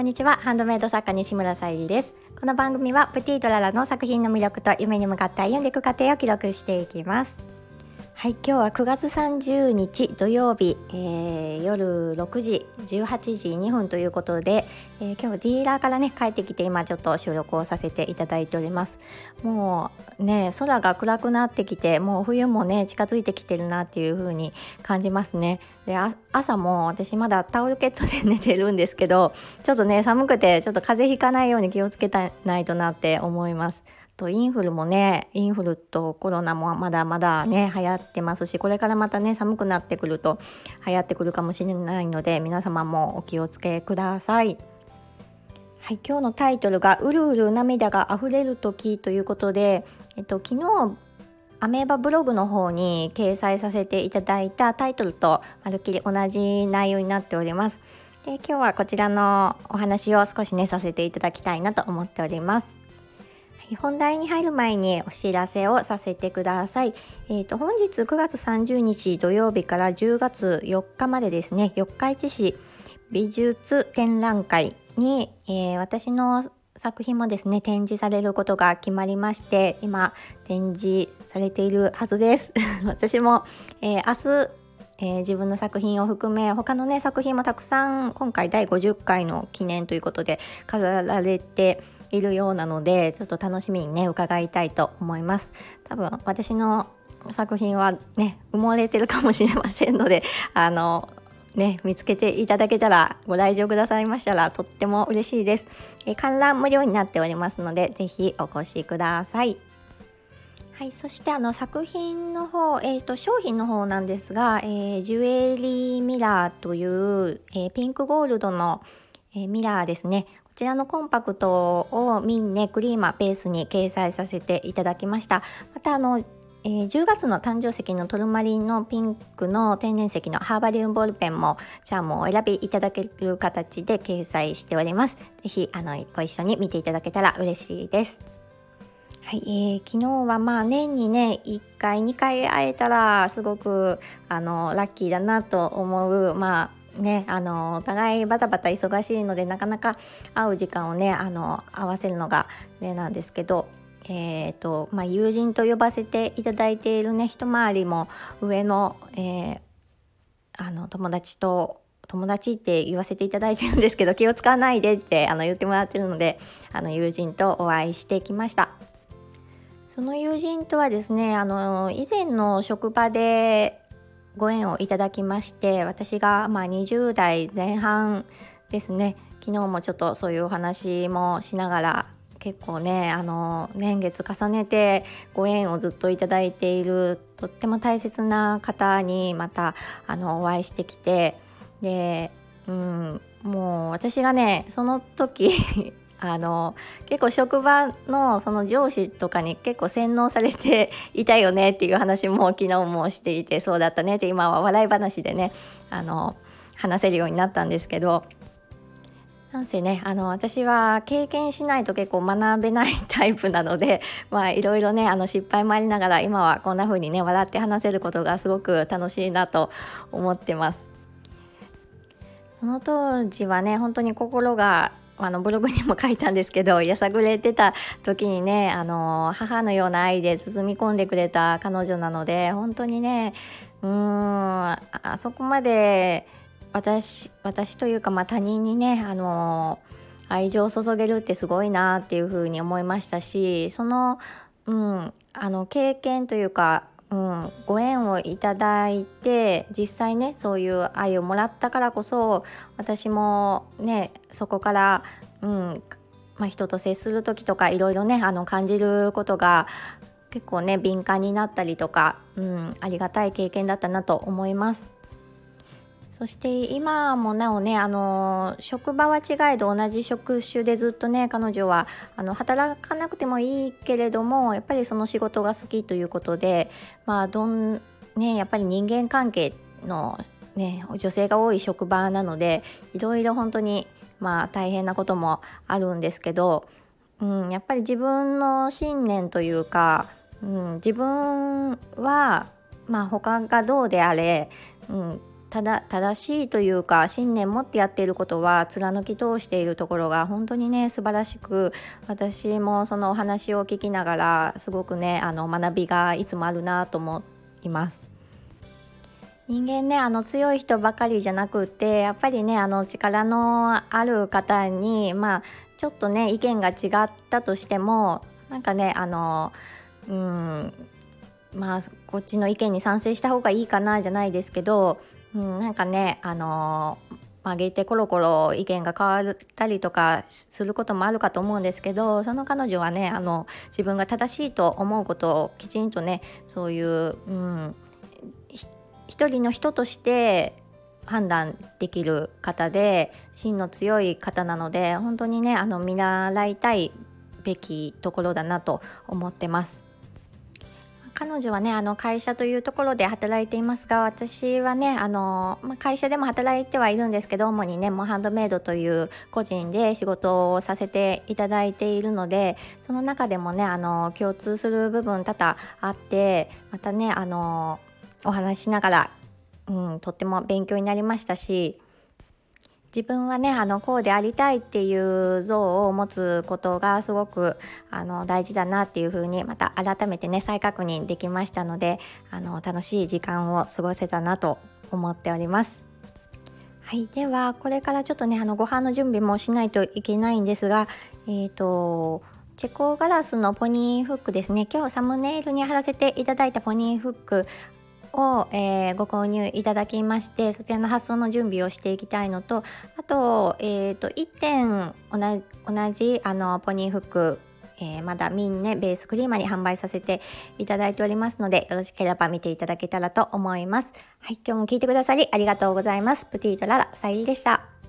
こんにちは。ハンドメイド作家西村さゆりです。この番組はプティートララの作品の魅力と夢に向かって歩んでいく過程を記録していきます。はい今日は9月30日土曜日、えー、夜6時18時2分ということで、えー、今日ディーラーからね帰ってきて今ちょっと収録をさせていただいております。もうね空が暗くなってきてもう冬もね近づいてきてるなっていう風に感じますね。で朝も私まだタオルケットで寝てるんですけどちょっとね寒くてちょっと風邪ひかないように気をつけたないとなって思います。とインフルもねインフルとコロナもまだまだね流行ってますしこれからまたね寒くなってくると流行ってくるかもしれないので皆様もお気をつけください。はい、今日のタイトルが「うるうる涙があふれる時」ということで、えっと、昨日アメーバブログの方に掲載させていただいたタイトルとまるっきり同じ内容になっております。で今日はこちらのお話を少しねさせていただきたいなと思っております。本題に入る前にお知らせをさせてください。えー、と本日9月30日土曜日から10月4日までですね、四日市市美術展覧会に、えー、私の作品もですね展示されることが決まりまして今展示されているはずです 私も、えー、明日えー、自分の作品を含め他のね作品もたくさん今回第50回の記念ということで飾られているようなのでちょっと楽しみにね伺いたいと思います多分私の作品はね埋もれてるかもしれませんので あのね、見つけていただけたらご来場くださいましたらとっても嬉しいです。え観覧無料になっておりますのでぜひお越しください。はい、そしてあの作品の方、えーと、商品の方なんですが、えー、ジュエリーミラーという、えー、ピンクゴールドの、えー、ミラーですね。ちらのコンパクトをミンネクリーマベースに掲載させていただきましたまたあのえー、10月の誕生石のトルマリンのピンクの天然石のハーバリウムボールペンもチャームをお選びいただける形で掲載しております。ぜひあのご一緒に見ていただけたら嬉しいです。はい、えー、昨日はまあ年にね1回2回会えたらすごくあのラッキーだなと思うまあね、あのお互いバタバタ忙しいのでなかなか会う時間をねあの合わせるのがねなんですけど、えーとまあ、友人と呼ばせていただいているね一回りも上の,、えー、あの友達と友達って言わせていただいてるんですけど気を使わないでってあの言ってもらってるのであの友人とお会いしてきました。その友人とはですねあの以前の職場でご縁をいただきまして私がまあ20代前半ですね。昨日もちょっとそういうお話もしながら結構ねあの年月重ねてご縁をずっといただいているとっても大切な方にまたあのお会いしてきてで、うん、もう私がねその時あの結構職場のその上司とかに結構洗脳されて いたよねっていう話も昨日もしていてそうだったねって今は笑い話でねあの話せるようになったんですけどなんせねあの私は経験しないと結構学べないタイプなので まあいろいろねあの失敗もありながら今はこんな風にね笑って話せることがすごく楽しいなと思ってます。その当時はね本当に心があのブログにも書いたんですけど やさぐれてた時にねあの母のような愛で包み込んでくれた彼女なので本当にねうーんあそこまで私私というか、まあ、他人にねあの愛情を注げるってすごいなっていうふうに思いましたしその,、うん、あの経験というかうん、ご縁をいただいて実際ねそういう愛をもらったからこそ私もねそこから、うんまあ、人と接する時とかいろいろねあの感じることが結構ね敏感になったりとか、うん、ありがたい経験だったなと思います。そして今もなおねあの職場は違いど同じ職種でずっとね彼女はあの働かなくてもいいけれどもやっぱりその仕事が好きということでまあどんねやっぱり人間関係のね女性が多い職場なのでいろいろ本当にまあ大変なこともあるんですけど、うん、やっぱり自分の信念というか、うん、自分はまあ他がどうであれ、うん、ただ正しいというか信念持ってやっていることは貫き通しているところが本当にね素晴らしく私もそのお話を聞きながらすごくねあの学びがいつもあるなと思います。人間ねあの強い人ばかりじゃなくてやっぱりねあの力のある方にまあちょっとね意見が違ったとしてもなんかねあのうんまあこっちの意見に賛成した方がいいかなじゃないですけどうん、なんかねあの曲げてコロコロ意見が変わったりとかすることもあるかと思うんですけどその彼女はねあの自分が正しいと思うことをきちんとねそういう、うん、一人の人として判断できる方で芯の強い方なので本当にねあの見習いたいべきところだなと思ってます。彼女はねあの会社というところで働いていますが私はねあの、まあ、会社でも働いてはいるんですけど主にねもうハンドメイドという個人で仕事をさせていただいているのでその中でもねあの共通する部分多々あってまたねあのお話しながら、うん、とっても勉強になりましたし自分はねあのこうでありたいっていう像を持つことがすごくあの大事だなっていうふうにまた改めてね再確認できましたのであの楽しい時間を過ごせたなと思っております。はい、ではこれからちょっとねあのご飯の準備もしないといけないんですがえ、ー、とチェコガラスのポニーフックですね今日サムネイルに貼らせていただいたポニーフックを、えー、ご購入いただきましてそちらの発送の準備をしていきたいのとあと,、えーと、1点同じあのポニーフックえー、まだミンネベースクリーマに販売させていただいておりますので、よろしければ見ていただけたらと思います。はい、今日も聞いてくださりありがとうございます。プティートララ、さゆりでした。